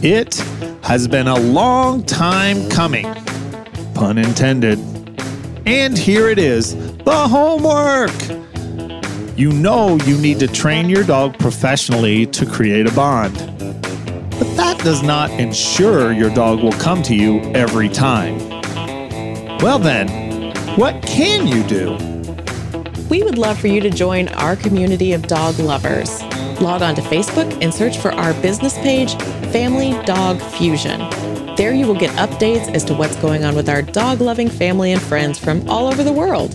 It has been a long time coming, pun intended. And here it is the homework. You know you need to train your dog professionally to create a bond. But that does not ensure your dog will come to you every time. Well, then, what can you do? We would love for you to join our community of dog lovers. Log on to Facebook and search for our business page, Family Dog Fusion. There you will get updates as to what's going on with our dog loving family and friends from all over the world.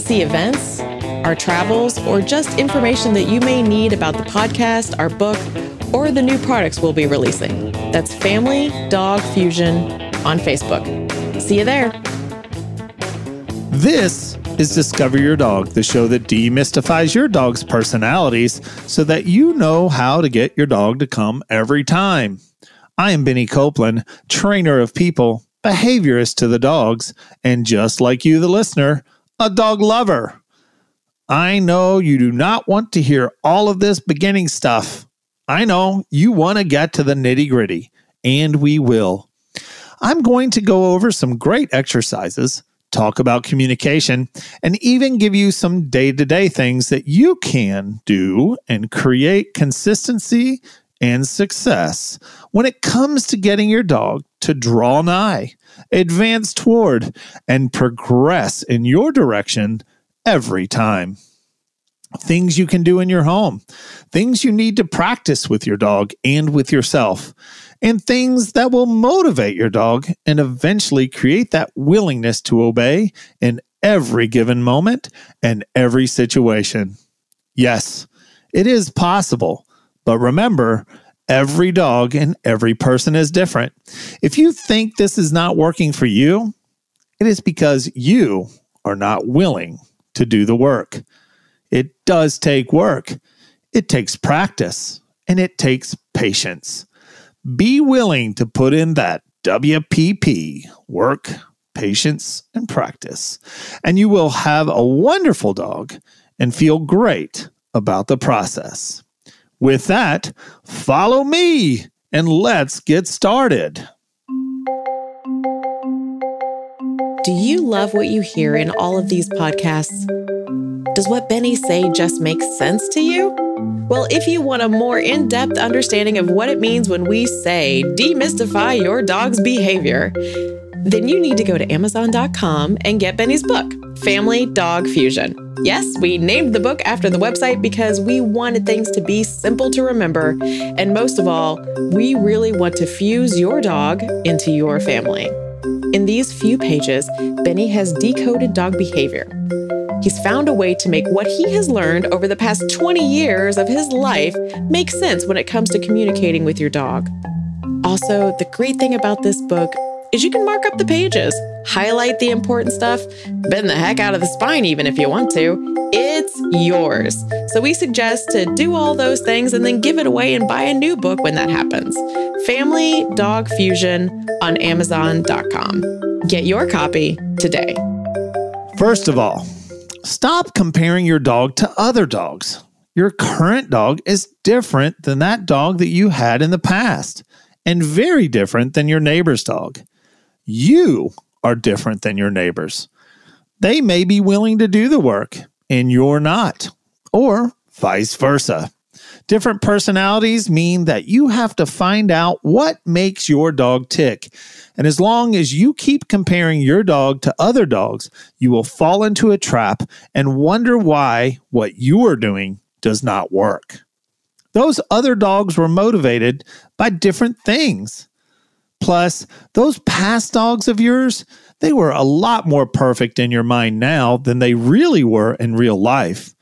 See events, our travels, or just information that you may need about the podcast, our book, or the new products we'll be releasing. That's Family Dog Fusion on Facebook. See you there. This is Discover Your Dog, the show that demystifies your dog's personalities so that you know how to get your dog to come every time. I am Benny Copeland, trainer of people, behaviorist to the dogs, and just like you, the listener, a dog lover. I know you do not want to hear all of this beginning stuff. I know you want to get to the nitty gritty, and we will. I'm going to go over some great exercises talk about communication, and even give you some day to day things that you can do and create consistency and success when it comes to getting your dog to draw nigh, advance toward, and progress in your direction every time. Things you can do in your home, things you need to practice with your dog and with yourself and things that will motivate your dog and eventually create that willingness to obey in every given moment and every situation. Yes, it is possible, but remember, every dog and every person is different. If you think this is not working for you, it is because you are not willing to do the work. It does take work, it takes practice, and it takes patience. Be willing to put in that WPP work, patience, and practice, and you will have a wonderful dog and feel great about the process. With that, follow me and let's get started. Do you love what you hear in all of these podcasts? Does what Benny say just make sense to you? Well, if you want a more in depth understanding of what it means when we say demystify your dog's behavior, then you need to go to Amazon.com and get Benny's book, Family Dog Fusion. Yes, we named the book after the website because we wanted things to be simple to remember. And most of all, we really want to fuse your dog into your family. In these few pages, Benny has decoded dog behavior He's found a way to make what he has learned over the past 20 years of his life make sense when it comes to communicating with your dog. Also, the great thing about this book is you can mark up the pages, highlight the important stuff, bend the heck out of the spine even if you want to. It's yours. So we suggest to do all those things and then give it away and buy a new book when that happens. Family Dog Fusion on Amazon.com. Get your copy today. First of all, Stop comparing your dog to other dogs. Your current dog is different than that dog that you had in the past, and very different than your neighbor's dog. You are different than your neighbors. They may be willing to do the work, and you're not, or vice versa. Different personalities mean that you have to find out what makes your dog tick. And as long as you keep comparing your dog to other dogs, you will fall into a trap and wonder why what you are doing does not work. Those other dogs were motivated by different things. Plus, those past dogs of yours, they were a lot more perfect in your mind now than they really were in real life.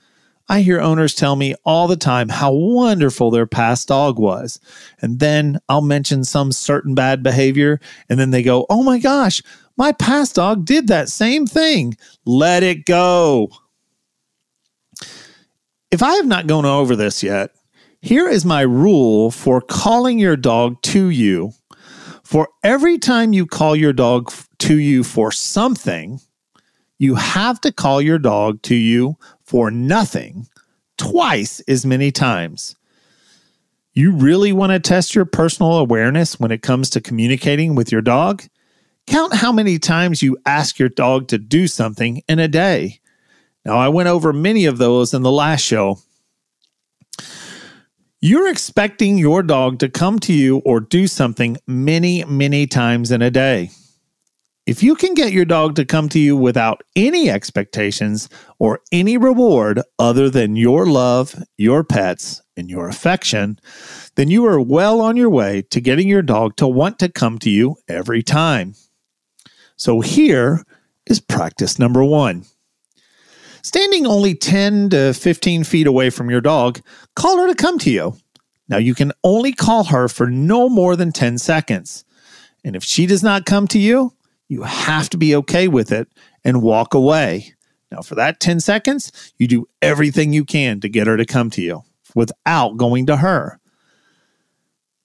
I hear owners tell me all the time how wonderful their past dog was. And then I'll mention some certain bad behavior, and then they go, Oh my gosh, my past dog did that same thing. Let it go. If I have not gone over this yet, here is my rule for calling your dog to you. For every time you call your dog to you for something, you have to call your dog to you for nothing twice as many times. You really want to test your personal awareness when it comes to communicating with your dog? Count how many times you ask your dog to do something in a day. Now, I went over many of those in the last show. You're expecting your dog to come to you or do something many, many times in a day. If you can get your dog to come to you without any expectations or any reward other than your love, your pets, and your affection, then you are well on your way to getting your dog to want to come to you every time. So here is practice number one. Standing only 10 to 15 feet away from your dog, call her to come to you. Now you can only call her for no more than 10 seconds. And if she does not come to you, you have to be okay with it and walk away. Now, for that 10 seconds, you do everything you can to get her to come to you without going to her.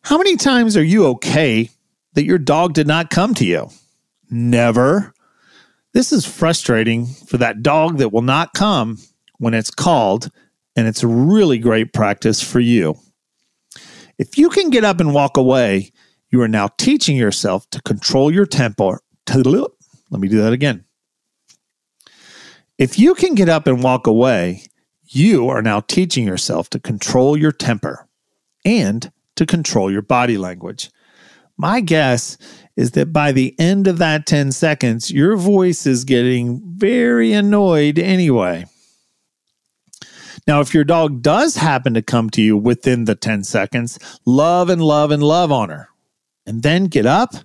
How many times are you okay that your dog did not come to you? Never. This is frustrating for that dog that will not come when it's called, and it's a really great practice for you. If you can get up and walk away, you are now teaching yourself to control your temper let me do that again. If you can get up and walk away, you are now teaching yourself to control your temper and to control your body language. My guess is that by the end of that 10 seconds, your voice is getting very annoyed anyway. Now, if your dog does happen to come to you within the 10 seconds, love and love and love on her. And then get up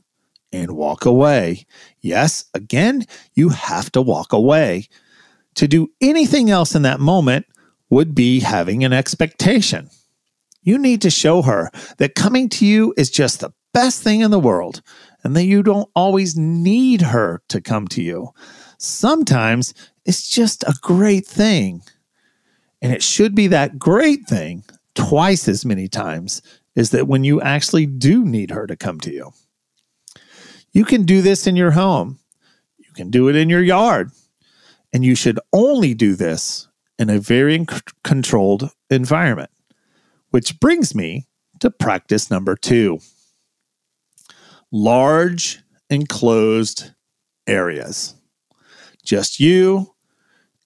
and walk away. Yes, again, you have to walk away. To do anything else in that moment would be having an expectation. You need to show her that coming to you is just the best thing in the world and that you don't always need her to come to you. Sometimes it's just a great thing. And it should be that great thing twice as many times is that when you actually do need her to come to you. You can do this in your home, you can do it in your yard, and you should only do this in a very controlled environment. Which brings me to practice number two large enclosed areas. Just you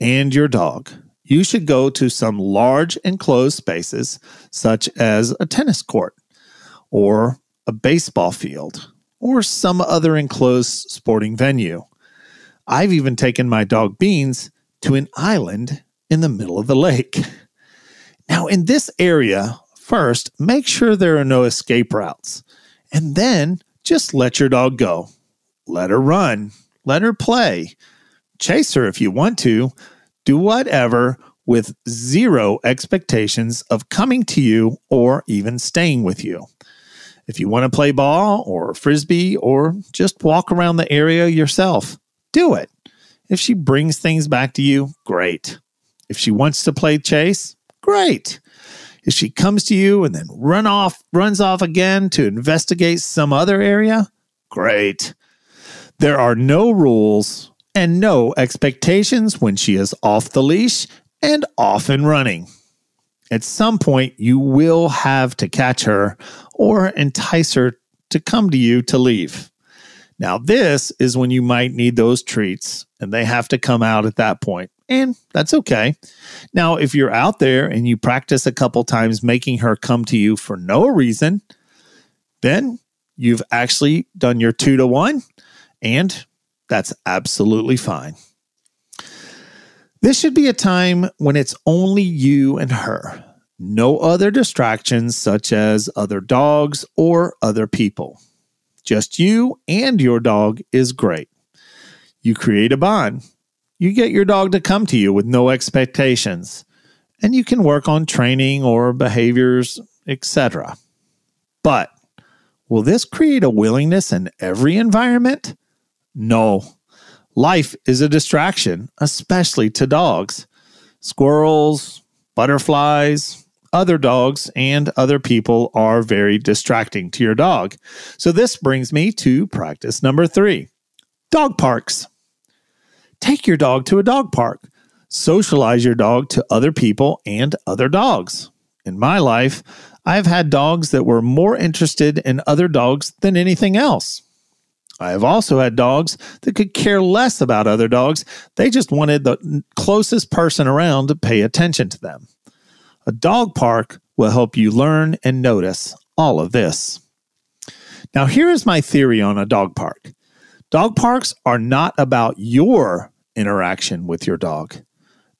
and your dog. You should go to some large enclosed spaces, such as a tennis court or a baseball field or some other enclosed sporting venue. I've even taken my dog Beans to an island in the middle of the lake. Now, in this area, first, make sure there are no escape routes, and then just let your dog go. Let her run, let her play, chase her if you want to, do whatever with zero expectations of coming to you or even staying with you. If you want to play ball or frisbee or just walk around the area yourself, do it. If she brings things back to you, great. If she wants to play chase, great. If she comes to you and then run off, runs off again to investigate some other area, great. There are no rules and no expectations when she is off the leash and off and running. At some point, you will have to catch her or entice her to come to you to leave. Now, this is when you might need those treats, and they have to come out at that point, and that's okay. Now, if you're out there and you practice a couple times making her come to you for no reason, then you've actually done your two to one, and that's absolutely fine. This should be a time when it's only you and her no other distractions such as other dogs or other people. Just you and your dog is great. You create a bond. You get your dog to come to you with no expectations. and you can work on training or behaviors, etc. But will this create a willingness in every environment? No. Life is a distraction, especially to dogs. Squirrels, butterflies, other dogs, and other people are very distracting to your dog. So, this brings me to practice number three dog parks. Take your dog to a dog park. Socialize your dog to other people and other dogs. In my life, I've had dogs that were more interested in other dogs than anything else. I have also had dogs that could care less about other dogs. They just wanted the closest person around to pay attention to them. A dog park will help you learn and notice all of this. Now, here is my theory on a dog park dog parks are not about your interaction with your dog.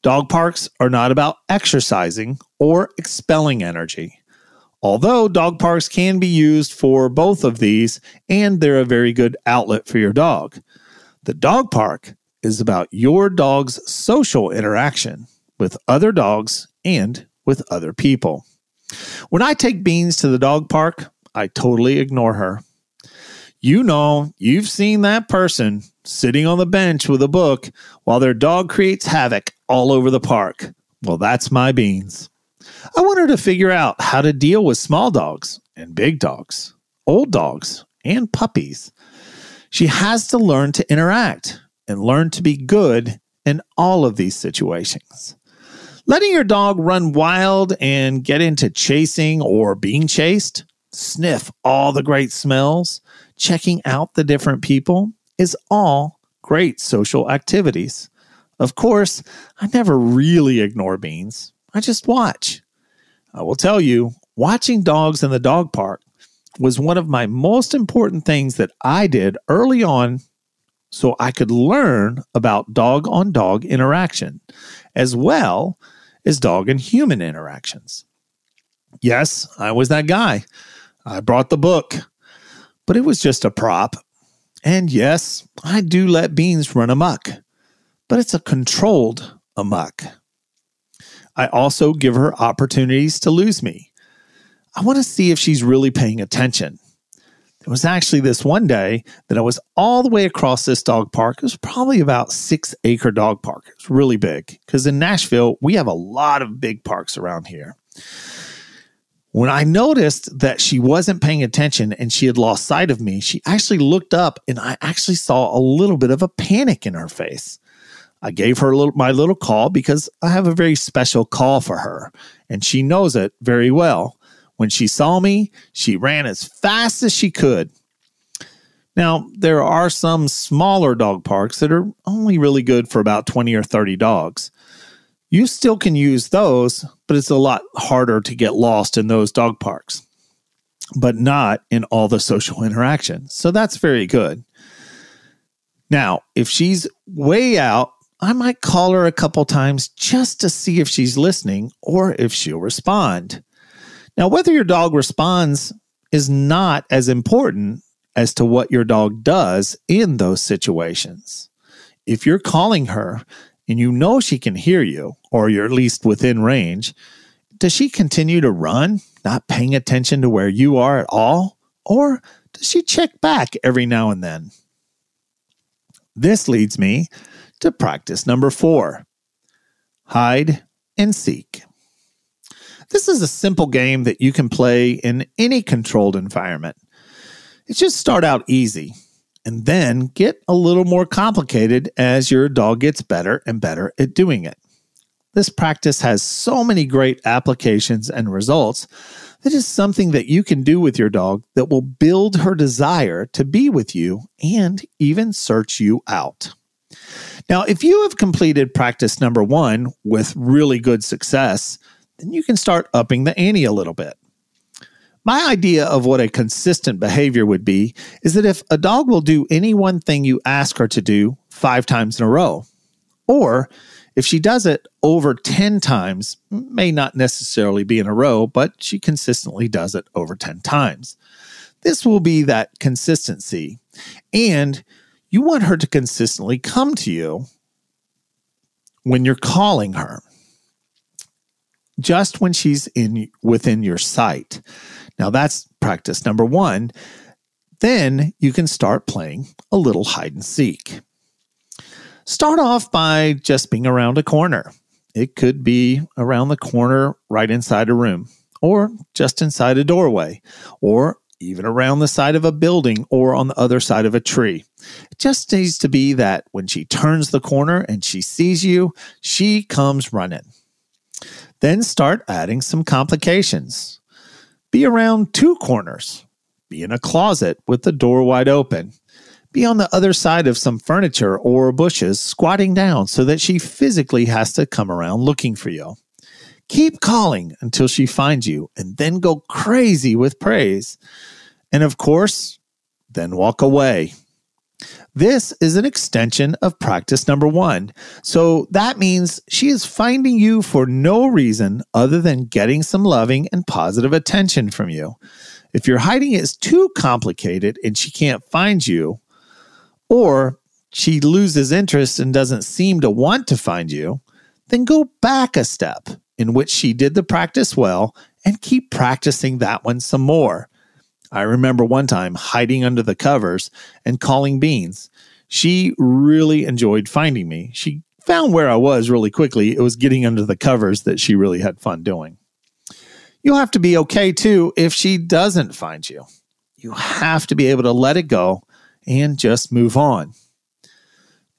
Dog parks are not about exercising or expelling energy. Although dog parks can be used for both of these, and they're a very good outlet for your dog. The dog park is about your dog's social interaction with other dogs and with other people. When I take Beans to the dog park, I totally ignore her. You know, you've seen that person sitting on the bench with a book while their dog creates havoc all over the park. Well, that's my Beans. I want her to figure out how to deal with small dogs and big dogs, old dogs and puppies. She has to learn to interact and learn to be good in all of these situations. Letting your dog run wild and get into chasing or being chased, sniff all the great smells, checking out the different people is all great social activities. Of course, I never really ignore beans. I just watch. I will tell you, watching dogs in the dog park was one of my most important things that I did early on so I could learn about dog on dog interaction as well as dog and human interactions. Yes, I was that guy. I brought the book, but it was just a prop. And yes, I do let Beans run amok, but it's a controlled amok. I also give her opportunities to lose me. I want to see if she's really paying attention. It was actually this one day that I was all the way across this dog park. It was probably about six acre dog park. It's really big because in Nashville, we have a lot of big parks around here. When I noticed that she wasn't paying attention and she had lost sight of me, she actually looked up and I actually saw a little bit of a panic in her face. I gave her little, my little call because I have a very special call for her, and she knows it very well. When she saw me, she ran as fast as she could. Now, there are some smaller dog parks that are only really good for about 20 or 30 dogs. You still can use those, but it's a lot harder to get lost in those dog parks, but not in all the social interactions. So that's very good. Now, if she's way out I might call her a couple times just to see if she's listening or if she'll respond. Now, whether your dog responds is not as important as to what your dog does in those situations. If you're calling her and you know she can hear you, or you're at least within range, does she continue to run, not paying attention to where you are at all? Or does she check back every now and then? This leads me to practice number four hide and seek. This is a simple game that you can play in any controlled environment. It just start out easy and then get a little more complicated as your dog gets better and better at doing it. This practice has so many great applications and results that is something that you can do with your dog that will build her desire to be with you and even search you out. Now, if you have completed practice number one with really good success, then you can start upping the ante a little bit. My idea of what a consistent behavior would be is that if a dog will do any one thing you ask her to do five times in a row, or if she does it over 10 times, may not necessarily be in a row, but she consistently does it over 10 times. This will be that consistency. And you want her to consistently come to you when you're calling her. just when she's in within your sight. Now that's practice number 1. Then you can start playing a little hide and seek. Start off by just being around a corner. It could be around the corner right inside a room, or just inside a doorway, or even around the side of a building or on the other side of a tree. It just needs to be that when she turns the corner and she sees you, she comes running. Then start adding some complications. Be around two corners. Be in a closet with the door wide open. Be on the other side of some furniture or bushes, squatting down so that she physically has to come around looking for you. Keep calling until she finds you and then go crazy with praise. And of course, then walk away. This is an extension of practice number one. So that means she is finding you for no reason other than getting some loving and positive attention from you. If your hiding is too complicated and she can't find you, or she loses interest and doesn't seem to want to find you, then go back a step in which she did the practice well and keep practicing that one some more. I remember one time hiding under the covers and calling beans. She really enjoyed finding me. She found where I was really quickly. It was getting under the covers that she really had fun doing. You'll have to be okay too if she doesn't find you. You have to be able to let it go and just move on.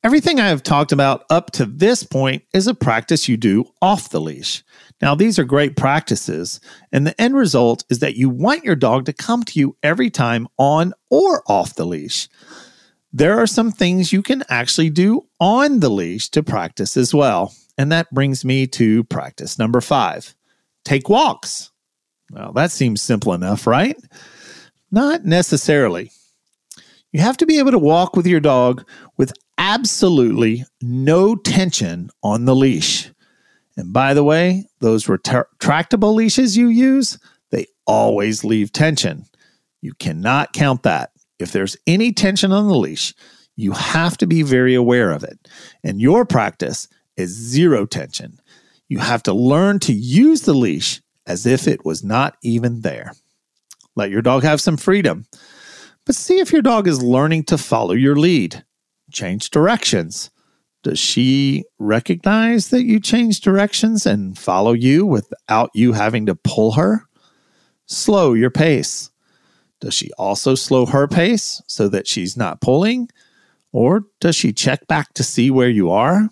Everything I have talked about up to this point is a practice you do off the leash. Now, these are great practices, and the end result is that you want your dog to come to you every time on or off the leash. There are some things you can actually do on the leash to practice as well. And that brings me to practice number five take walks. Well, that seems simple enough, right? Not necessarily. You have to be able to walk with your dog absolutely no tension on the leash. And by the way, those retractable leashes you use, they always leave tension. You cannot count that. If there's any tension on the leash, you have to be very aware of it. And your practice is zero tension. You have to learn to use the leash as if it was not even there. Let your dog have some freedom, but see if your dog is learning to follow your lead change directions. Does she recognize that you change directions and follow you without you having to pull her? Slow your pace. Does she also slow her pace so that she's not pulling? Or does she check back to see where you are?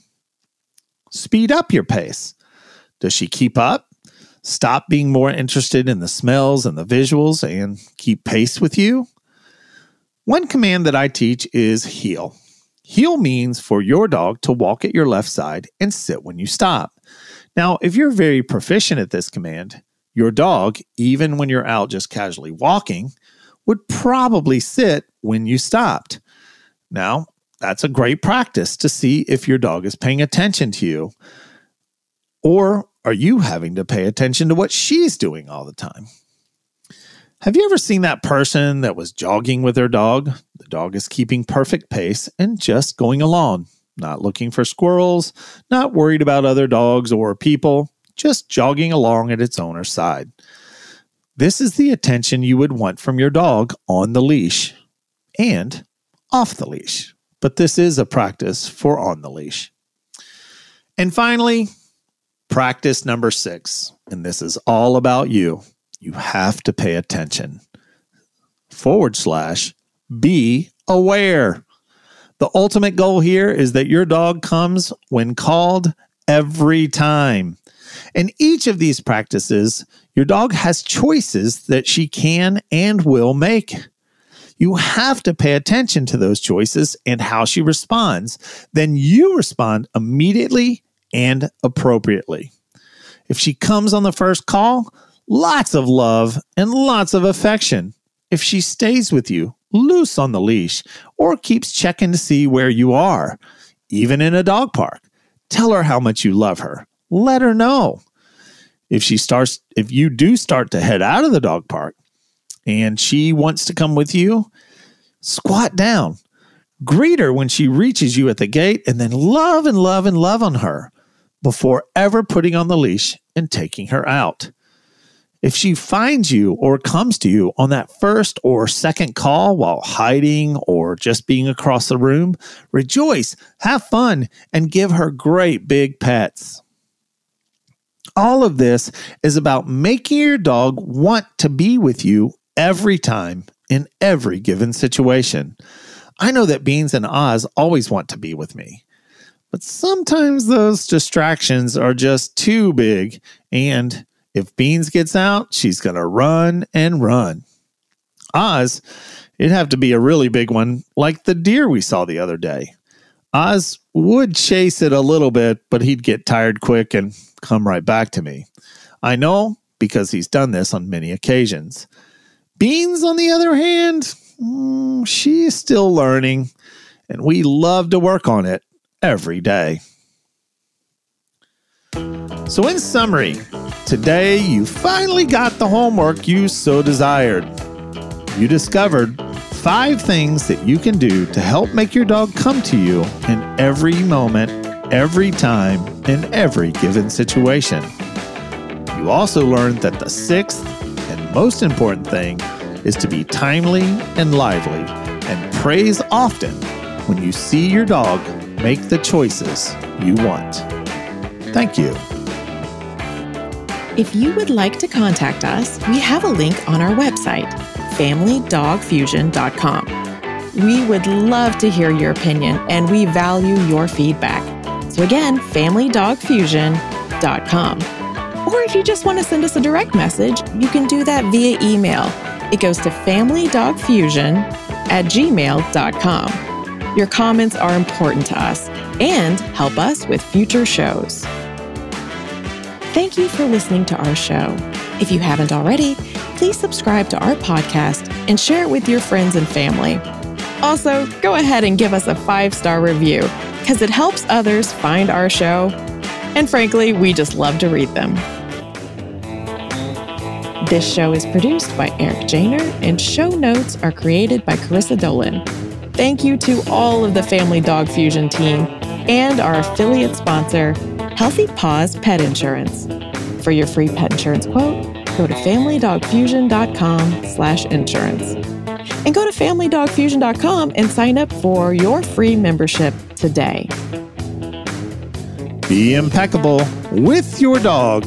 Speed up your pace. Does she keep up? Stop being more interested in the smells and the visuals and keep pace with you? One command that I teach is heel. Heel means for your dog to walk at your left side and sit when you stop. Now, if you're very proficient at this command, your dog, even when you're out just casually walking, would probably sit when you stopped. Now, that's a great practice to see if your dog is paying attention to you. Or are you having to pay attention to what she's doing all the time? Have you ever seen that person that was jogging with their dog? The dog is keeping perfect pace and just going along, not looking for squirrels, not worried about other dogs or people, just jogging along at its owner's side. This is the attention you would want from your dog on the leash and off the leash. But this is a practice for on the leash. And finally, practice number six. And this is all about you you have to pay attention. Forward slash be aware. The ultimate goal here is that your dog comes when called every time. In each of these practices, your dog has choices that she can and will make. You have to pay attention to those choices and how she responds. Then you respond immediately and appropriately. If she comes on the first call, lots of love and lots of affection. If she stays with you, loose on the leash, or keeps checking to see where you are, even in a dog park, tell her how much you love her. Let her know. If she starts, if you do start to head out of the dog park and she wants to come with you, squat down. Greet her when she reaches you at the gate and then love and love and love on her before ever putting on the leash and taking her out. If she finds you or comes to you on that first or second call while hiding or just being across the room, rejoice, have fun, and give her great big pets. All of this is about making your dog want to be with you every time in every given situation. I know that Beans and Oz always want to be with me, but sometimes those distractions are just too big and if Beans gets out, she's going to run and run. Oz, it'd have to be a really big one, like the deer we saw the other day. Oz would chase it a little bit, but he'd get tired quick and come right back to me. I know because he's done this on many occasions. Beans, on the other hand, mm, she's still learning, and we love to work on it every day. So, in summary, today you finally got the homework you so desired. You discovered five things that you can do to help make your dog come to you in every moment, every time, in every given situation. You also learned that the sixth and most important thing is to be timely and lively and praise often when you see your dog make the choices you want. Thank you. If you would like to contact us, we have a link on our website, familydogfusion.com. We would love to hear your opinion and we value your feedback. So, again, familydogfusion.com. Or if you just want to send us a direct message, you can do that via email. It goes to familydogfusion at gmail.com. Your comments are important to us and help us with future shows. Thank you for listening to our show. If you haven't already, please subscribe to our podcast and share it with your friends and family. Also, go ahead and give us a five star review because it helps others find our show. And frankly, we just love to read them. This show is produced by Eric Janer, and show notes are created by Carissa Dolan. Thank you to all of the Family Dog Fusion team and our affiliate sponsor, Healthy Paws Pet Insurance. For your free pet insurance quote, go to familydogfusion.com slash insurance. And go to familydogfusion.com and sign up for your free membership today. Be impeccable with your dog